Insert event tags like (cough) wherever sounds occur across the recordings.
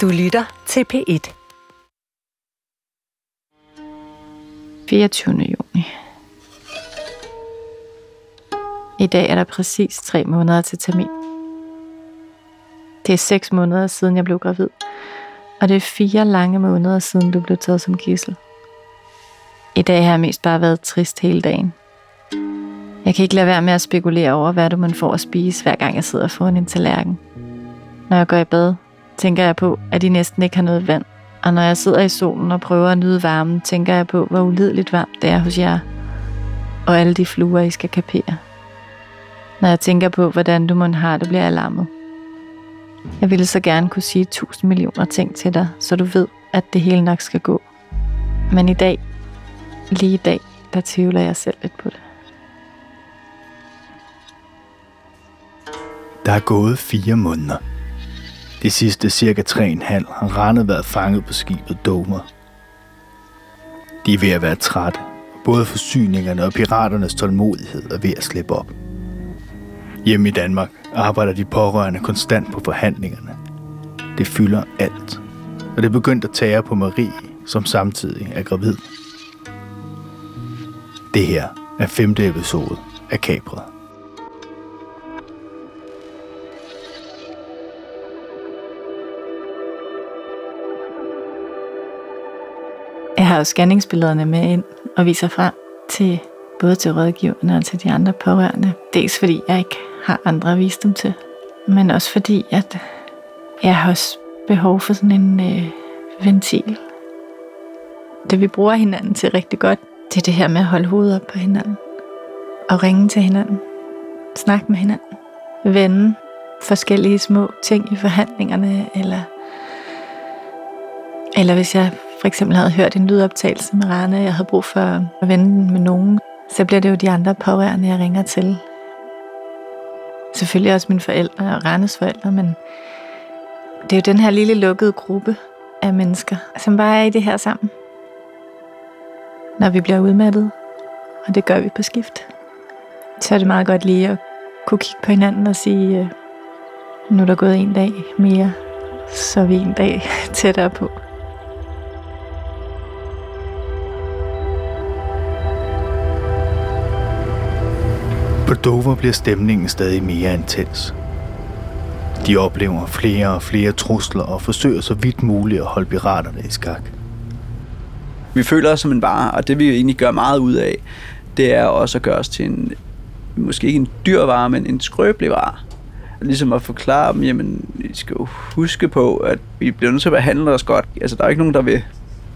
Du lytter til P1. 24. juni. I dag er der præcis tre måneder til termin. Det er seks måneder siden jeg blev gravid, og det er fire lange måneder siden du blev taget som gissel. I dag har jeg mest bare været trist hele dagen. Jeg kan ikke lade være med at spekulere over, hvad du man får at spise, hver gang jeg sidder foran en tallerken. Når jeg går i bad, tænker jeg på, at de næsten ikke har noget vand. Og når jeg sidder i solen og prøver at nyde varmen, tænker jeg på, hvor ulideligt varmt det er hos jer. Og alle de fluer, I skal kapere. Når jeg tænker på, hvordan du må have det, bliver jeg. Jeg ville så gerne kunne sige tusind millioner ting til dig, så du ved, at det hele nok skal gå. Men i dag, lige i dag, der tvivler jeg selv lidt på det. Der er gået fire måneder. De sidste cirka tre en halv har Rane været fanget på skibet Domer. De er ved at være trætte, både forsyningerne og piraternes tålmodighed er ved at slippe op. Hjemme i Danmark arbejder de pårørende konstant på forhandlingerne. Det fylder alt, og det er begyndt at tære på Marie, som samtidig er gravid. Det her er femte episode af Kapret. Har jo scanningsbillederne med ind og viser frem til både til rådgiverne og til de andre pårørende. Dels fordi jeg ikke har andre at vise dem til, men også fordi, at jeg har også behov for sådan en øh, ventil. Det vi bruger hinanden til rigtig godt, det er det her med at holde hovedet op på hinanden. Og ringe til hinanden. Snakke med hinanden. Vende forskellige små ting i forhandlingerne, eller, eller hvis jeg for eksempel havde hørt en lydoptagelse med Rane, jeg havde brug for at vende den med nogen, så bliver det jo de andre pårørende, jeg ringer til. Selvfølgelig også mine forældre og Randes forældre, men det er jo den her lille lukkede gruppe af mennesker, som bare er i det her sammen. Når vi bliver udmattet, og det gør vi på skift, så er det meget godt lige at kunne kigge på hinanden og sige, øh, nu er der gået en dag mere, så er vi en dag (laughs) tættere på. På Dover bliver stemningen stadig mere intens. De oplever flere og flere trusler og forsøger så vidt muligt at holde piraterne i skak. Vi føler os som en vare, og det vi egentlig gør meget ud af, det er også at gøre os til en, måske ikke en dyr vare, men en skrøbelig vare. Ligesom at forklare dem, jamen, I skal jo huske på, at vi bliver nødt til at behandle os godt. Altså, der er ikke nogen, der vil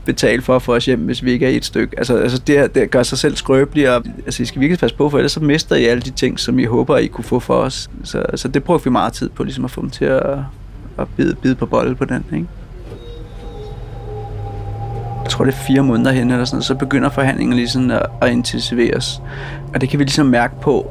betale for at få os hjem, hvis vi ikke er i et stykke. Altså, altså det, det gør sig selv skrøbeligt, og altså, I skal virkelig passe på, for ellers så mister I alle de ting, som I håber, I kunne få for os. Så, så det brugte vi meget tid på, ligesom at få dem til at, at bide, bide på bolden på den, ikke? jeg tror det er fire måneder hen eller sådan, så begynder forhandlingen lige sådan at, at intensiveres. Og det kan vi ligesom mærke på,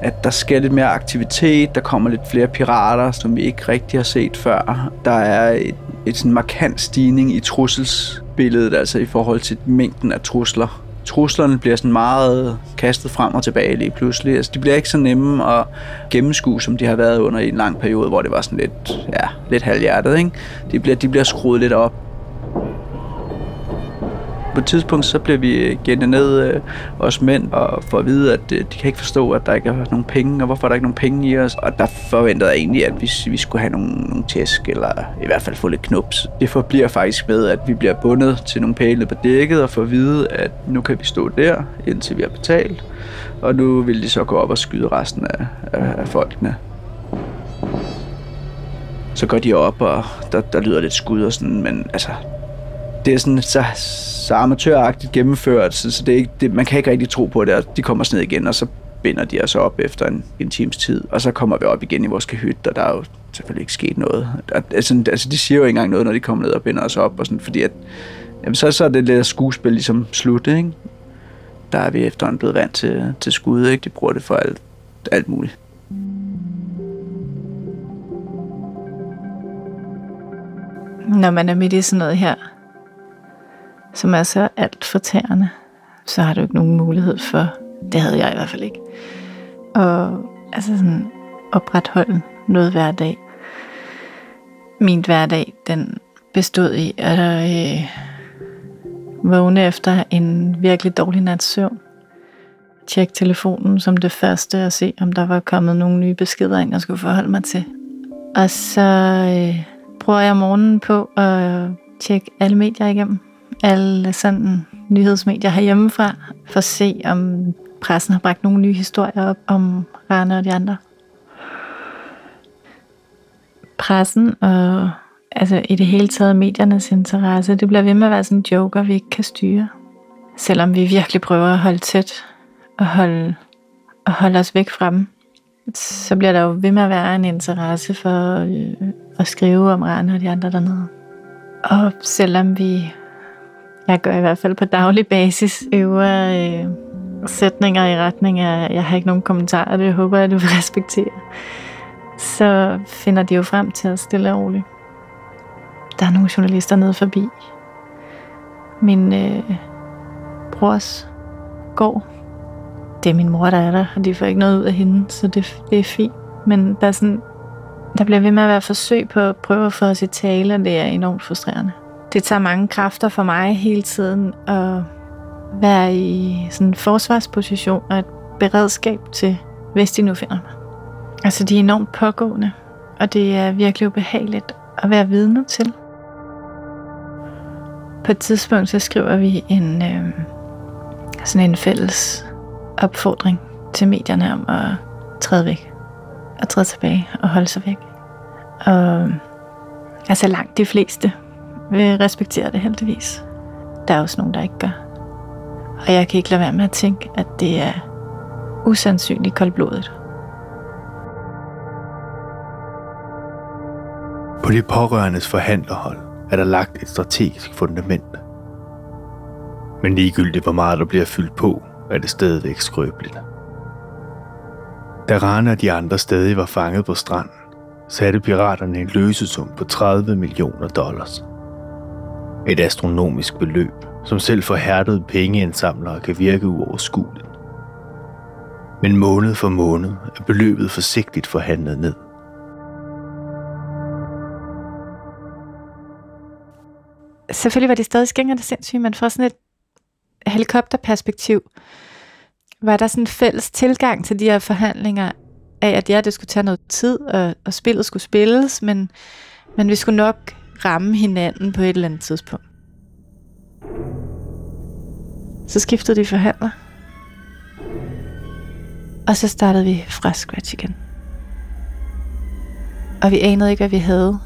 at der sker lidt mere aktivitet, der kommer lidt flere pirater, som vi ikke rigtig har set før. Der er et, et sådan markant stigning i trussels billedet, altså i forhold til mængden af trusler. Truslerne bliver sådan meget kastet frem og tilbage lige pludselig. Altså, de bliver ikke så nemme at gennemskue, som de har været under i en lang periode, hvor det var sådan lidt, ja, lidt halvhjertet. Ikke? De, bliver, de bliver skruet lidt op på et tidspunkt, så bliver vi øh, gennet ned, øh, os mænd, og får at vide, at øh, de kan ikke forstå, at der ikke er nogen penge, og hvorfor er der ikke nogen penge i os. Og der forventede jeg egentlig, at vi, vi skulle have nogle, nogle tæsk, eller i hvert fald få lidt knups. Det forbliver faktisk med, at vi bliver bundet til nogle pæle på dækket, og får at vide, at nu kan vi stå der, indtil vi har betalt. Og nu vil de så gå op og skyde resten af, af, af folkene så går de op, og der, der lyder lidt skud og sådan, men altså, det er sådan så, så amatøragtigt gennemført, så, så det er ikke, det, man kan ikke rigtig tro på det, og de kommer ned igen, og så binder de os op efter en, en times tid, og så kommer vi op igen i vores kahyt, og der er jo selvfølgelig ikke sket noget. Altså, altså de siger jo ikke engang noget, når de kommer ned og binder os op, og sådan, fordi at, jamen, så, så er det lidt skuespil ligesom slut, ikke? Der er vi efterhånden blevet vant til, til skud, ikke? De bruger det for alt, alt muligt. Når man er midt i sådan noget her, som er så alt fortærende, så har du ikke nogen mulighed for, det havde jeg i hvert fald ikke, og altså sådan opretholde noget hver dag. Min hverdag, den bestod i at øh, vågne efter en virkelig dårlig nats søvn. Tjekke telefonen som det første og se, om der var kommet nogle nye beskeder ind, jeg skulle forholde mig til. Og så øh, bruger jeg morgenen på at tjekke alle medier igennem. Alle sådan nyhedsmedier herhjemmefra, for at se, om pressen har bragt nogle nye historier op om Rane og de andre. Pressen og altså i det hele taget mediernes interesse, det bliver ved med at være sådan en joker, vi ikke kan styre. Selvom vi virkelig prøver at holde tæt og holde, og holde os væk fra dem, så bliver der jo ved med at være en interesse for øh, at skrive om Rane og de andre dernede. Og selvom vi, jeg gør i hvert fald på daglig basis, øver øh, sætninger i retning af, jeg har ikke nogen kommentarer, det håber jeg, du vil respektere, så finder de jo frem til at stille og roligt. Der er nogle journalister nede forbi. Min øh, brors går. Det er min mor, der er der, og de får ikke noget ud af hende, så det, det er fint. Men der, er sådan, der bliver ved med at være forsøg på at prøve at få os i tale, og det er enormt frustrerende. Det tager mange kræfter for mig hele tiden at være i sådan en forsvarsposition og et beredskab til, hvis de nu finder mig. Altså, de er enormt pågående, og det er virkelig ubehageligt at være vidne til. På et tidspunkt, så skriver vi en, øh, sådan en fælles opfordring til medierne om at træde væk. Og træde tilbage og holde sig væk. Og altså langt de fleste vil respektere det heldigvis. Der er også nogen, der ikke gør. Og jeg kan ikke lade være med at tænke, at det er usandsynligt koldblodet. På de pårørendes forhandlerhold er der lagt et strategisk fundament. Men ligegyldigt hvor meget der bliver fyldt på, er det stadigvæk skrøbeligt. Da Rane og de andre stadig var fanget på stranden, satte piraterne en løsesum på 30 millioner dollars. Et astronomisk beløb, som selv for hærdede pengeindsamlere kan virke uoverskueligt. Men måned for måned er beløbet forsigtigt forhandlet ned. Selvfølgelig var det stadig skængerne sindssygt, men fra sådan et helikopterperspektiv, var der sådan en fælles tilgang til de her forhandlinger af, at ja, det skulle tage noget tid, og, og spillet skulle spilles, men, men vi skulle nok ramme hinanden på et eller andet tidspunkt. Så skiftede de forhandler. Og så startede vi fra scratch igen. Og vi anede ikke, hvad vi havde.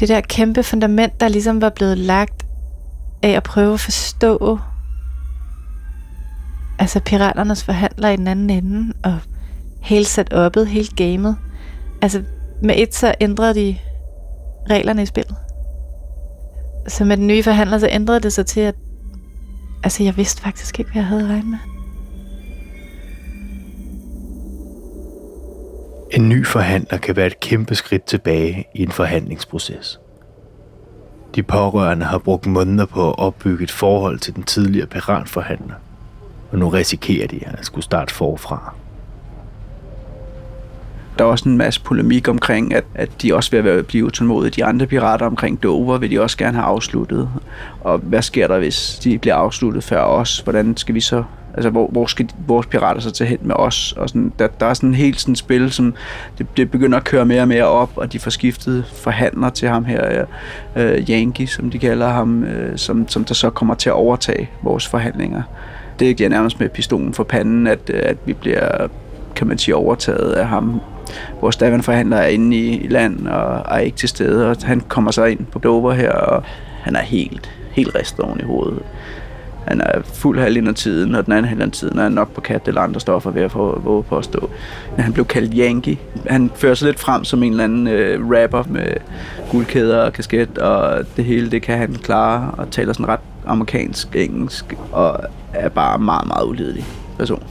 Det der kæmpe fundament, der ligesom var blevet lagt af at prøve at forstå altså piraternes forhandler i den anden ende, og hele setup'et, hele gamet. Altså med et så ændrede de reglerne i spillet. Så med den nye forhandler, så ændrede det sig til, at altså, jeg vidste faktisk ikke, hvad jeg havde regnet med. En ny forhandler kan være et kæmpe skridt tilbage i en forhandlingsproces. De pårørende har brugt måneder på at opbygge et forhold til den tidligere piratforhandler, og nu risikerer de at skulle starte forfra. Der er også en masse polemik omkring, at, at de også vil være, blive utålmodige. De andre pirater omkring Dover vil de også gerne have afsluttet. Og hvad sker der, hvis de bliver afsluttet før os? Hvordan skal vi så Altså, hvor, hvor skal vores pirater så tage hen med os? Og sådan, der, der er sådan helt sådan spil, som det, det begynder at køre mere og mere op, og de får skiftet forhandler til ham her, øh, øh Yankee, som de kalder ham, øh, som, som der så kommer til at overtage vores forhandlinger. Det er nærmest med pistolen for panden, at, øh, at vi bliver, kan man sige, overtaget af ham. Vores daværende forhandler er inde i, i land og er ikke til stede, og han kommer så ind på Dover her, og han er helt, helt ristet oven i hovedet. Han er fuld halvdelen af tiden, og den anden halvdelen af tiden er han nok på kat eller andre stoffer ved at få våge på at stå. Han blev kaldt Yankee. Han fører sig lidt frem som en eller anden øh, rapper med guldkæder og kasket, og det hele det kan han klare, og taler sådan ret amerikansk engelsk, og er bare meget, meget ulidelig person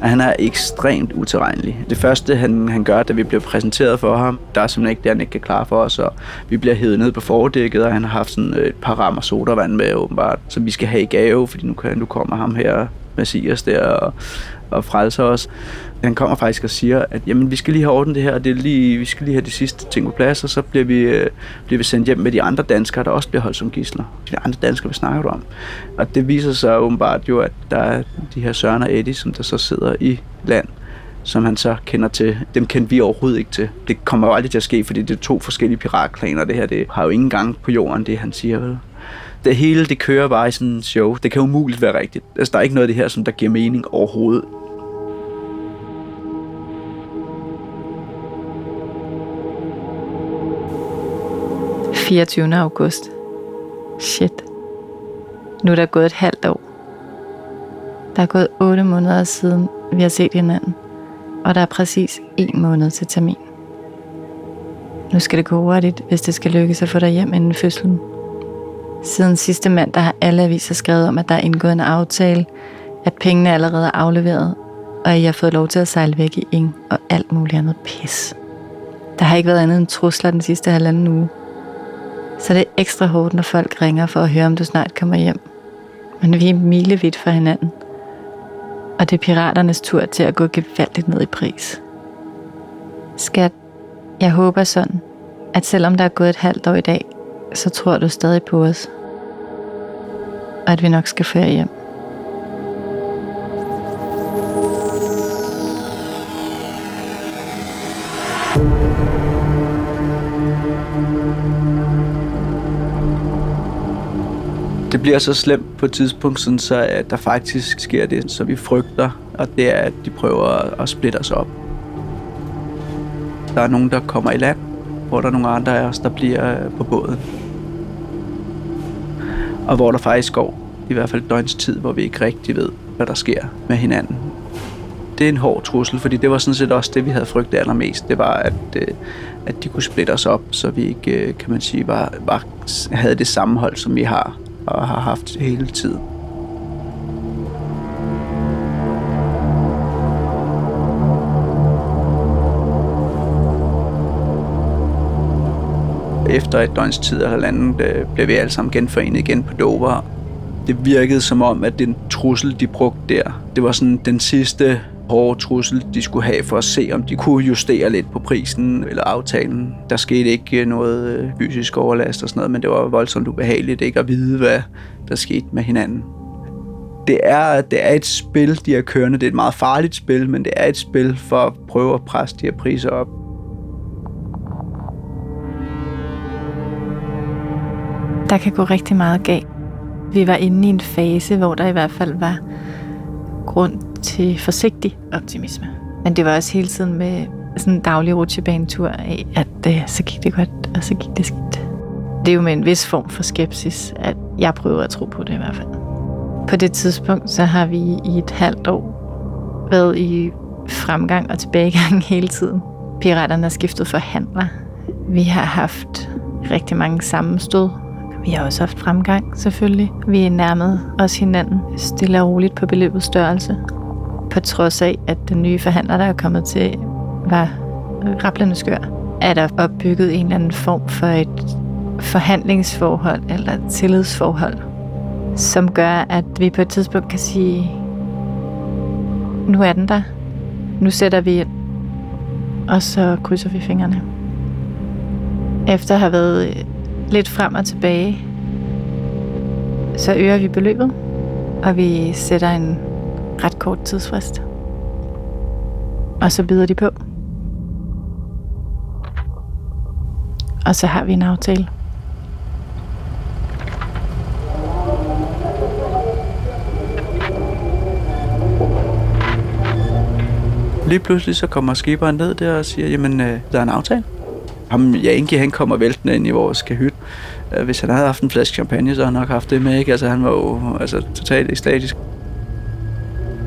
og han er ekstremt utilregnelig. Det første, han, han gør, da vi bliver præsenteret for ham, der er simpelthen ikke det, han ikke kan klare for os, og vi bliver hævet ned på fordækket, og han har haft sådan øh, et par rammer sodavand med, åbenbart, som vi skal have i gave, fordi nu, kan, nu kommer ham her Messias der og, og frelser os. Han kommer faktisk og siger, at jamen, vi skal lige have ordnet det her, og det er lige, vi skal lige have de sidste ting på plads, og så bliver vi, øh, bliver vi sendt hjem med de andre danskere, der også bliver holdt som gisler. De andre danskere, vi snakker om. Og det viser sig åbenbart jo, at der er de her Søren og Eddie, som der så sidder i land, som han så kender til. Dem kendte vi overhovedet ikke til. Det kommer jo aldrig til at ske, fordi det er to forskellige piratklaner. Det her det har jo ingen gang på jorden, det han siger. Vel? Det hele det kører bare i sådan en show. Det kan umuligt være rigtigt. Altså, der er ikke noget af det her, som der giver mening overhovedet. 24. august. Shit. Nu er der gået et halvt år. Der er gået 8 måneder siden, vi har set hinanden. Og der er præcis en måned til termin. Nu skal det gå hurtigt, hvis det skal lykkes at få dig hjem inden fødslen. Siden sidste mandag har alle aviser skrevet om, at der er indgået en aftale, at pengene allerede er afleveret, og at jeg har fået lov til at sejle væk i ing og alt muligt andet pis. Der har ikke været andet end trusler den sidste halvanden uge. Så det er ekstra hårdt, når folk ringer for at høre, om du snart kommer hjem. Men vi er milevidt fra hinanden. Og det er piraternes tur til at gå gevaldigt ned i pris. Skat, jeg håber sådan, at selvom der er gået et halvt år i dag, så tror du stadig på os. Og at vi nok skal føre hjem. Det bliver så slemt på et tidspunkt, sådan så at der faktisk sker det, så vi frygter, og det er, at de prøver at splitte os op. Der er nogen, der kommer i land, hvor der er nogle andre af os, der bliver øh, på båden. Og hvor der faktisk går i hvert fald døgns tid, hvor vi ikke rigtig ved, hvad der sker med hinanden. Det er en hård trussel, fordi det var sådan set også det, vi havde frygtet allermest. Det var, at, øh, at de kunne splitte os op, så vi ikke, øh, kan man sige, var, var, havde det sammenhold, som vi har og har haft hele tiden. Efter et døgns tid eller halvanden øh, blev vi alle sammen genforenet igen på Dover. Det virkede som om, at den trussel, de brugte der, det var sådan den sidste hårde trussel, de skulle have for at se, om de kunne justere lidt på prisen eller aftalen. Der skete ikke øh, noget øh, fysisk overlast og sådan noget, men det var voldsomt ubehageligt ikke at vide, hvad der skete med hinanden. Det er, det er et spil, de er kørende. Det er et meget farligt spil, men det er et spil for at prøve at presse de her priser op. Der kan gå rigtig meget galt. Vi var inde i en fase, hvor der i hvert fald var grund til forsigtig optimisme. Men det var også hele tiden med sådan en daglig rutsjebanetur af, at øh, så gik det godt, og så gik det skidt. Det er jo med en vis form for skepsis, at jeg prøver at tro på det i hvert fald. På det tidspunkt, så har vi i et halvt år været i fremgang og tilbagegang (laughs) hele tiden. Piraterne har skiftet forhandler. Vi har haft rigtig mange sammenstød vi har også haft fremgang, selvfølgelig. Vi er nærmet os hinanden stille og roligt på beløbets størrelse. På trods af, at den nye forhandler, der er kommet til, var rapplende skør, er der opbygget en eller anden form for et forhandlingsforhold eller et tillidsforhold, som gør, at vi på et tidspunkt kan sige, nu er den der. Nu sætter vi ind, og så krydser vi fingrene. Efter at have været lidt frem og tilbage, så øger vi beløbet, og vi sætter en ret kort tidsfrist. Og så byder de på. Og så har vi en aftale. Lige pludselig så kommer skiberen ned der og siger, jamen øh, der er en aftale ham, ja, Inge, han kommer væltende ind i vores kahyt. Øh, hvis han havde haft en flaske champagne, så havde han nok haft det med, ikke? Altså, han var jo altså, totalt ekstatisk.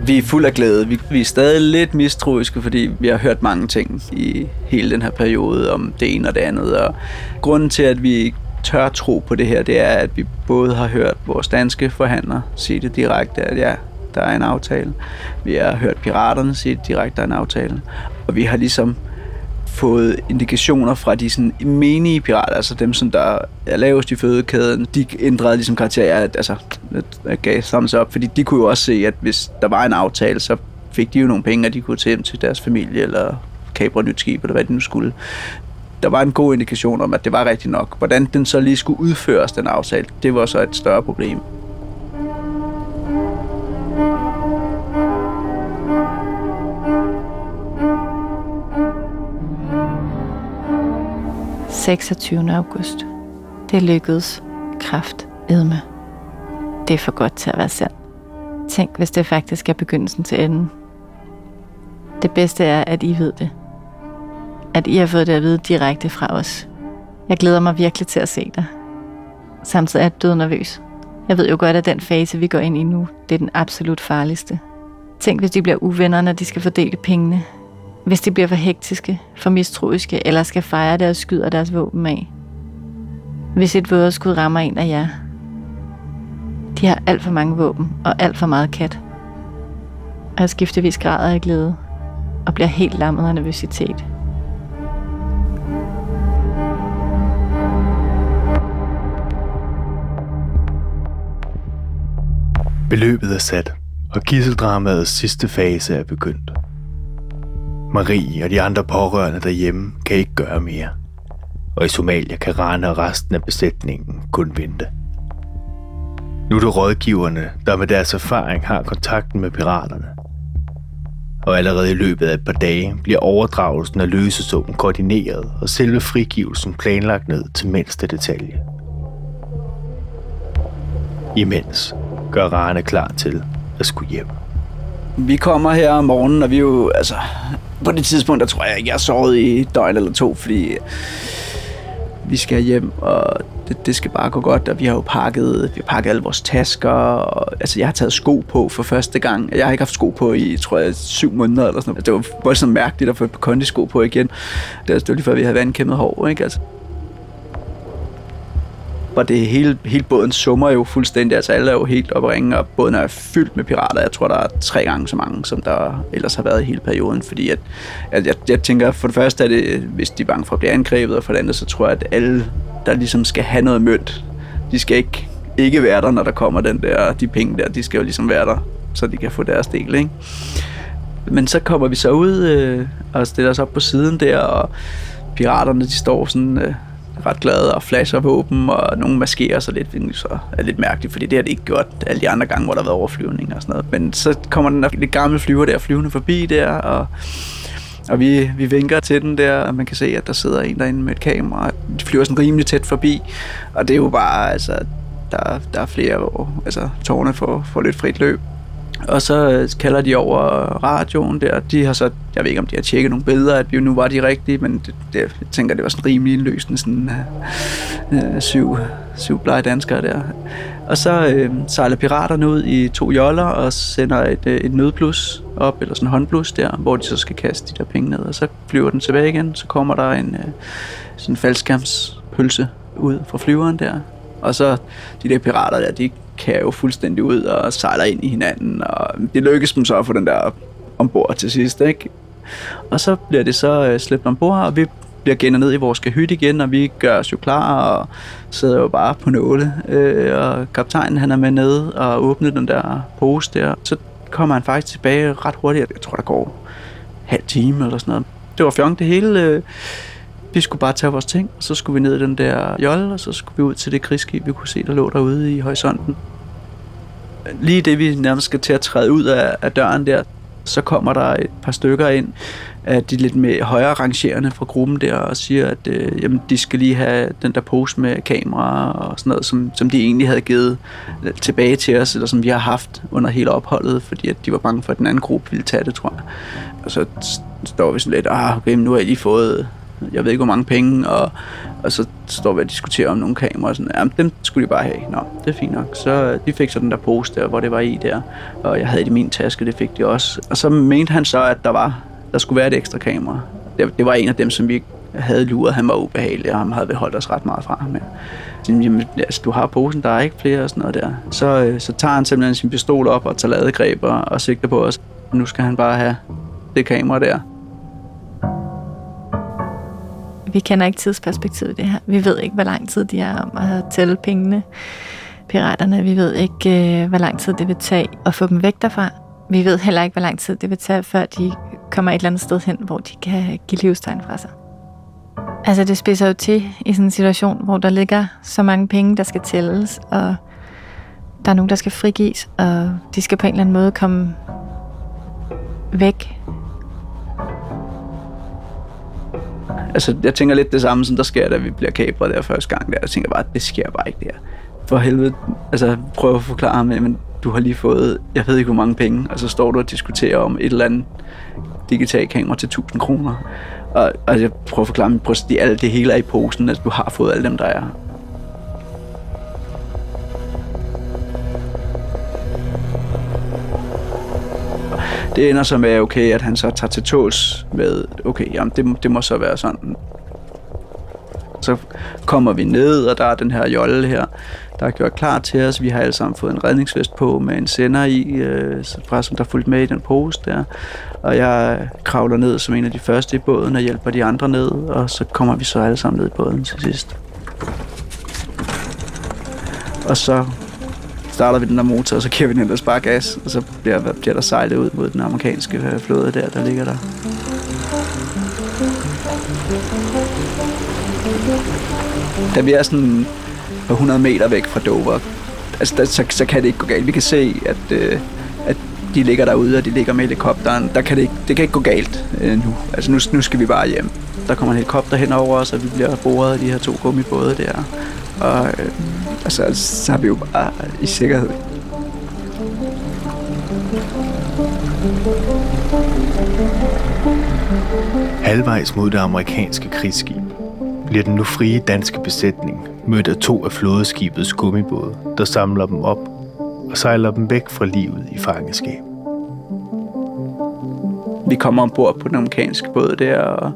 Vi er fuld af glæde. Vi, vi er stadig lidt mistroiske, fordi vi har hørt mange ting i hele den her periode om det ene og det andet. Og grunden til, at vi tør tro på det her, det er, at vi både har hørt vores danske forhandler sige det direkte, at ja, der er en aftale. Vi har hørt piraterne sige det direkte, der er en aftale. Og vi har ligesom fået indikationer fra de sådan menige pirater, altså dem, som der er lavest i fødekæden, de ændrede ligesom karakter, at, altså, at gav thumbs op, fordi de kunne jo også se, at hvis der var en aftale, så fik de jo nogle penge, og de kunne tage hjem til deres familie, eller kabre nyt skib, eller hvad de nu skulle. Der var en god indikation om, at det var rigtigt nok. Hvordan den så lige skulle udføres, den aftale, det var så et større problem. 26. august. Det lykkedes. Kraft edme. Det er for godt til at være sandt. Tænk, hvis det faktisk er begyndelsen til enden. Det bedste er, at I ved det. At I har fået det at vide direkte fra os. Jeg glæder mig virkelig til at se dig. Samtidig er jeg død nervøs. Jeg ved jo godt, at den fase, vi går ind i nu, det er den absolut farligste. Tænk, hvis de bliver uvenner, når de skal fordele pengene. Hvis de bliver for hektiske, for mistroiske, eller skal fejre deres skyder deres våben af. Hvis et vådeskud rammer en af jer. De har alt for mange våben og alt for meget kat. Og jeg skiftevis græder af glæde og bliver helt lammet af nervøsitet. Beløbet er sat, og gisseldramaets sidste fase er begyndt. Marie og de andre pårørende derhjemme kan ikke gøre mere. Og i Somalia kan Rane og resten af besætningen kun vente. Nu er det rådgiverne, der med deres erfaring har kontakten med piraterne. Og allerede i løbet af et par dage bliver overdragelsen af løsesummen koordineret og selve frigivelsen planlagt ned til mindste detalje. Imens gør Rane klar til at skulle hjem. Vi kommer her om morgenen, og vi er jo, altså, på det tidspunkt, der tror jeg ikke, jeg har sovet i døgn eller to, fordi vi skal hjem, og det, det skal bare gå godt, og vi har jo pakket, vi har pakket alle vores tasker, og, altså jeg har taget sko på for første gang. Jeg har ikke haft sko på i, tror jeg, syv måneder eller sådan noget. Det var voldsomt mærkeligt at få et kondisko på igen. Det var lige før, vi havde vandkæmmet hår, ikke? Altså, og det hele, hele båden summer jo fuldstændig. Altså alle er jo helt oppe ringe, og båden er fyldt med pirater. Jeg tror, der er tre gange så mange, som der ellers har været i hele perioden. Fordi at, at jeg, jeg tænker, for det første er det, hvis de er bange for at blive angrebet, og for det andet, så tror jeg, at alle, der ligesom skal have noget mønt, de skal ikke, ikke være der, når der kommer den der, de penge der. De skal jo ligesom være der, så de kan få deres del, ikke? Men så kommer vi så ud øh, og stiller os op på siden der, og piraterne, de står sådan... Øh, ret glade og flasher våben, og nogle maskerer sig lidt, hvilket så er lidt mærkeligt, fordi det har det ikke gjort alle de andre gange, hvor der har været overflyvning og sådan noget. Men så kommer den der lidt gamle flyver der flyvende forbi der, og og vi, vi vinker til den der, og man kan se, at der sidder en derinde med et kamera. De flyver sådan rimelig tæt forbi, og det er jo bare, altså, der, der er flere, hvor altså, tårne får, får lidt frit løb. Og så øh, kalder de over radioen der. De har så, jeg ved ikke om de har tjekket nogle billeder, at vi nu var de rigtige, men det, det, jeg tænker, det var sådan rimelig løsning, sådan øh, øh, syv, syv blege danskere der. Og så øh, sejler piraterne ud i to joller og sender et, øh, et nødblus op, eller sådan en håndblus der, hvor de så skal kaste de der penge ned. Og så flyver den tilbage igen, så kommer der en øh, sådan faldskærmspølse ud fra flyveren der. Og så de der pirater der, de kan jo fuldstændig ud og sejler ind i hinanden, og det lykkes dem så at få den der ombord til sidst, ikke? Og så bliver det så øh, slæbt ombord, og vi bliver gennet ned i vores kahyt igen, og vi gør os jo klar og sidder jo bare på nåle. Øh, og kaptajnen han er med ned og åbner den der pose der. Så kommer han faktisk tilbage ret hurtigt. Jeg tror, der går halv time eller sådan noget. Det var fjong det hele. Øh, vi skulle bare tage vores ting, og så skulle vi ned i den der jolle, og så skulle vi ud til det krigsskib, vi kunne se, der lå derude i horisonten. Lige det, vi nærmest skal til at træde ud af, af døren der, så kommer der et par stykker ind af de lidt mere højere rangerende fra gruppen der og siger, at øh, jamen, de skal lige have den der pose med kamera og sådan noget, som, som de egentlig havde givet øh, tilbage til os, eller som vi har haft under hele opholdet, fordi at de var bange for, at den anden gruppe ville tage det, tror jeg. Og så står vi sådan lidt, ah, okay, nu har jeg lige fået jeg ved ikke, hvor mange penge, og, og så står vi og diskuterer om nogle kameraer, og sådan, jamen, dem skulle de bare have. Nå, det er fint nok. Så øh, de fik så den der pose der, hvor det var i der, og jeg havde det i min taske, det fik de også. Og så mente han så, at der var, der skulle være et ekstra kamera. Det, det var en af dem, som vi havde luret, han var ubehagelig, og han havde holdt os ret meget fra ham. Ja. Jamen, altså, du har posen, der er ikke flere og sådan noget der. Så, øh, så tager han simpelthen sin pistol op og tager ladegræber og sigter på os. Nu skal han bare have det kamera der. Vi kender ikke tidsperspektivet i det her. Vi ved ikke, hvor lang tid de er om at tælle pengene, piraterne. Vi ved ikke, øh, hvor lang tid det vil tage at få dem væk derfra. Vi ved heller ikke, hvor lang tid det vil tage, før de kommer et eller andet sted hen, hvor de kan give livstegn fra sig. Altså det spidser jo til i sådan en situation, hvor der ligger så mange penge, der skal tælles, og der er nogen, der skal frigives, og de skal på en eller anden måde komme væk. Altså, jeg tænker lidt det samme, som der sker, da vi bliver kapret der første gang. Der. Jeg tænker bare, det sker bare ikke der. For helvede, altså prøv at forklare ham, men du har lige fået, jeg ved ikke hvor mange penge, og så står du og diskuterer om et eller andet digitalt kamera til 1000 kroner. Og, og jeg prøver at forklare mig, prøv at alt det hele er i posen, at altså, du har fået alle dem, der er. Det ender så med, okay, at han så tager til tåls med, okay, jamen det, det må så være sådan. Så kommer vi ned, og der er den her jolle her, der er gjort klar til os. Vi har alle sammen fået en redningsvest på med en sender i, øh, fra, som der fulgte med i den pose der. Og jeg kravler ned som en af de første i båden og hjælper de andre ned, og så kommer vi så alle sammen ned i båden til sidst. Og så starter vi den der motor, og så giver vi den ellers bare gas, og så bliver, bliver der sejlet ud mod den amerikanske øh, flåde der, der ligger der. Da vi er sådan 100 meter væk fra Dover, altså der, så, så kan det ikke gå galt. Vi kan se, at, øh, at de ligger derude, og de ligger med helikopteren. Der kan det, ikke, det kan ikke gå galt øh, nu. Altså nu, nu skal vi bare hjem. Der kommer en helikopter hen over os, og vi bliver boret af de her to gummibåde der. Og øh, altså, så er vi jo bare i sikkerhed. Halvvejs mod det amerikanske krigsskib bliver den nu frie danske besætning mødt af to af flådeskibets gummibåde, der samler dem op og sejler dem væk fra livet i fangeskab. Vi kommer ombord på den amerikanske båd der, og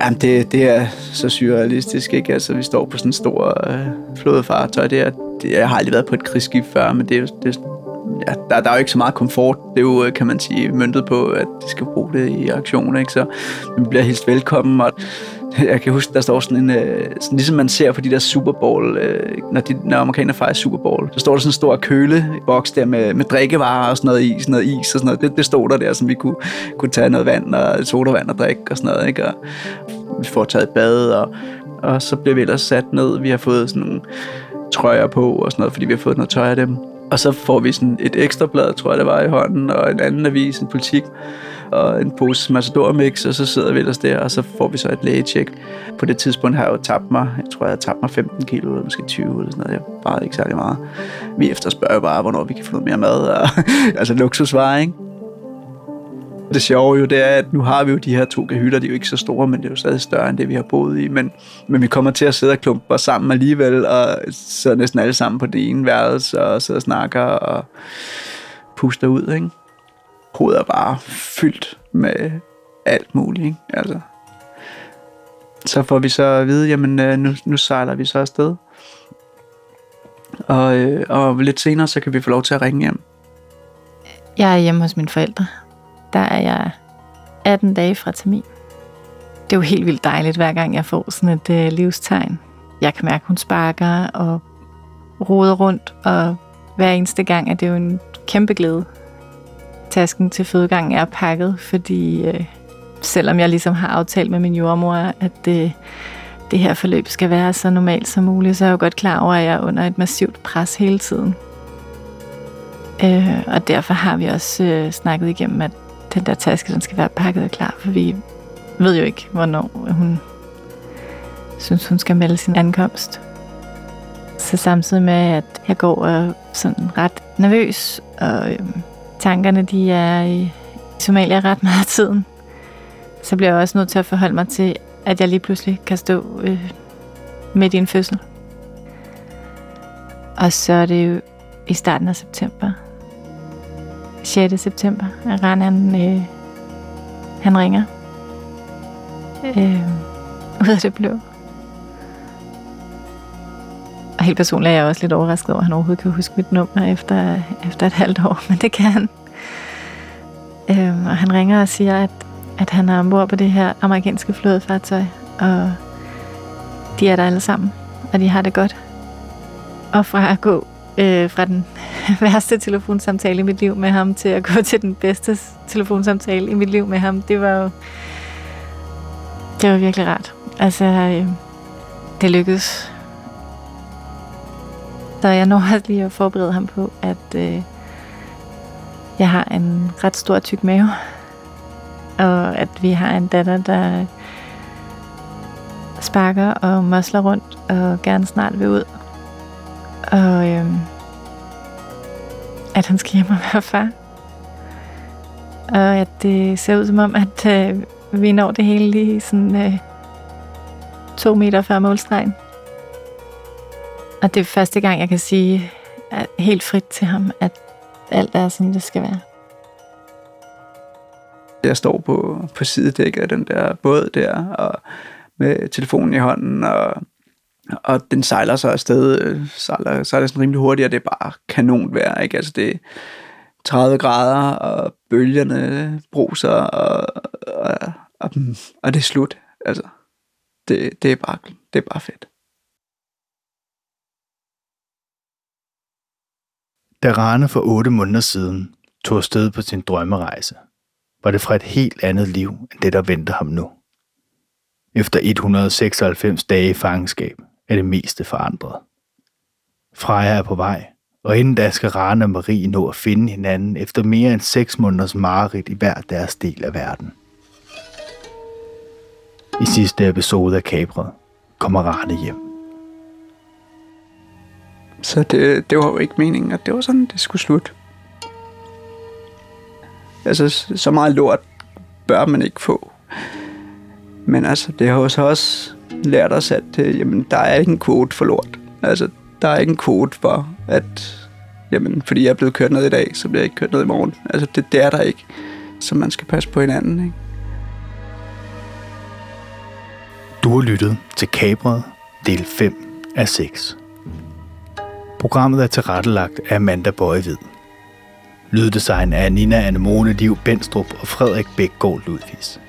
jamen det, det er så surrealistisk, ikke? Altså, vi står på sådan en stor øh, flådefartøj der. Det, jeg har aldrig været på et krigsskib før, men det er, det, ja, der, der er jo ikke så meget komfort. Det er jo, øh, kan man sige, møntet på, at de skal bruge det i aktion, ikke? Så vi bliver helt velkommen, og (laughs) jeg kan huske, der står sådan en, øh, sådan, ligesom man ser på de der Super Bowl, øh, når, de, når amerikanerne fejrer Super Bowl, så står der sådan en stor køleboks der med, med drikkevarer og sådan noget is, sådan noget is og sådan noget. Det, det stod der der, som vi kunne, kunne tage noget vand og sodavand og drikke og sådan noget, ikke? Og vi får taget bad, og, og så bliver vi ellers sat ned. Vi har fået sådan nogle trøjer på og sådan noget, fordi vi har fået noget tøj af dem. Og så får vi sådan et ekstra blad, tror jeg det var i hånden, og en anden avis, en politik og en pose Matador Mix, og så sidder vi ellers der, og så får vi så et lægecheck. På det tidspunkt har jeg jo tabt mig, jeg tror, jeg har tabt mig 15 kilo, eller måske 20, eller sådan noget. Jeg bare ikke særlig meget. Vi efterspørger jo bare, hvornår vi kan få noget mere mad, og, (laughs) altså luksusvarer, ikke? Det sjove jo, det er, at nu har vi jo de her to kahytter, de er jo ikke så store, men det er jo stadig større end det, vi har boet i. Men, men vi kommer til at sidde og klumpe os sammen alligevel, og sidder næsten alle sammen på det ene værelse, og sidder og snakker og puster ud, ikke? Hovedet er bare fyldt med alt muligt. Ikke? Altså. Så får vi så at vide, jamen øh, nu, nu sejler vi så afsted. Og, øh, og lidt senere, så kan vi få lov til at ringe hjem. Jeg er hjemme hos mine forældre. Der er jeg 18 dage fra termin. Det er jo helt vildt dejligt, hver gang jeg får sådan et øh, livstegn. Jeg kan mærke, at hun sparker og roder rundt, og hver eneste gang er det jo en kæmpe glæde tasken til fødegangen er pakket, fordi øh, selvom jeg ligesom har aftalt med min jordmor, at det, det her forløb skal være så normalt som muligt, så er jeg jo godt klar over, at jeg er under et massivt pres hele tiden. Øh, og derfor har vi også øh, snakket igennem, at den der taske, den skal være pakket og klar, for vi ved jo ikke, hvornår hun synes, hun skal melde sin ankomst. Så samtidig med, at jeg går og sådan ret nervøs og øh, tankerne de er i Somalia ret meget af tiden, så bliver jeg også nødt til at forholde mig til, at jeg lige pludselig kan stå øh, midt i en fødsel. Og så er det jo i starten af september. 6. september, at han, øh, han ringer. Øh, ud af det blå. Og helt personligt er jeg også lidt overrasket over, at han overhovedet kan huske mit nummer efter, efter et halvt år, (laughs) men det kan han. Øhm, og han ringer og siger, at, at han er ombord på det her amerikanske flådefartøj, og de er der alle sammen, og de har det godt. Og fra at gå øh, fra den (laughs) værste telefonsamtale i mit liv med ham, til at gå (laughs) til den bedste telefonsamtale i mit liv med ham, det var jo det var virkelig rart. Altså, øh, det lykkedes. Så jeg når også lige at forberede ham på, at øh, jeg har en ret stor tyk mave, og at vi har en datter, der sparker og mosler rundt og gerne snart vil ud. Og øh, at han skal hjem og være far. Og at det ser ud som om, at øh, vi når det hele lige sådan øh, to meter før målstregen. Og det er første gang, jeg kan sige at helt frit til ham, at alt er, som det skal være. Jeg står på, på sidedækket af den der båd der, og med telefonen i hånden, og, og den sejler så afsted, sejler, sejler sådan rimelig hurtigt, og det er bare kanon vejr, ikke? Altså det er 30 grader, og bølgerne bruser, og, og, og, og det er slut. Altså, det, det, er bare, det er bare fedt. Da Rane for otte måneder siden tog afsted på sin drømmerejse, var det fra et helt andet liv end det, der venter ham nu. Efter 196 dage i fangenskab er det meste forandret. Freja er på vej, og inden da skal Rane og Marie nå at finde hinanden efter mere end 6 måneders mareridt i hver deres del af verden. I sidste episode af Kabret kommer Rane hjem. Så det, det var jo ikke meningen, at det var sådan, det skulle slutte. Altså, så meget lort bør man ikke få. Men altså, det har jo så også lært os, at øh, jamen, der er ikke en kvote for lort. Altså, der er ikke en kvote for, at jamen, fordi jeg er blevet kørt ned i dag, så bliver jeg ikke kørt ned i morgen. Altså, det, det er der ikke. Så man skal passe på hinanden, ikke? Du har lyttet til Kabret, del 5 af 6. Programmet er tilrettelagt af Amanda Bøjevid. Lyddesign er Nina Anemone Liv Benstrup og Frederik Bækgaard Ludvigs.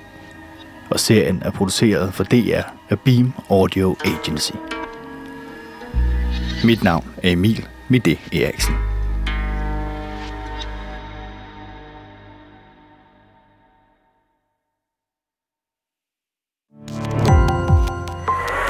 Og serien er produceret for DR af Beam Audio Agency. Mit navn er Emil Midé Eriksen.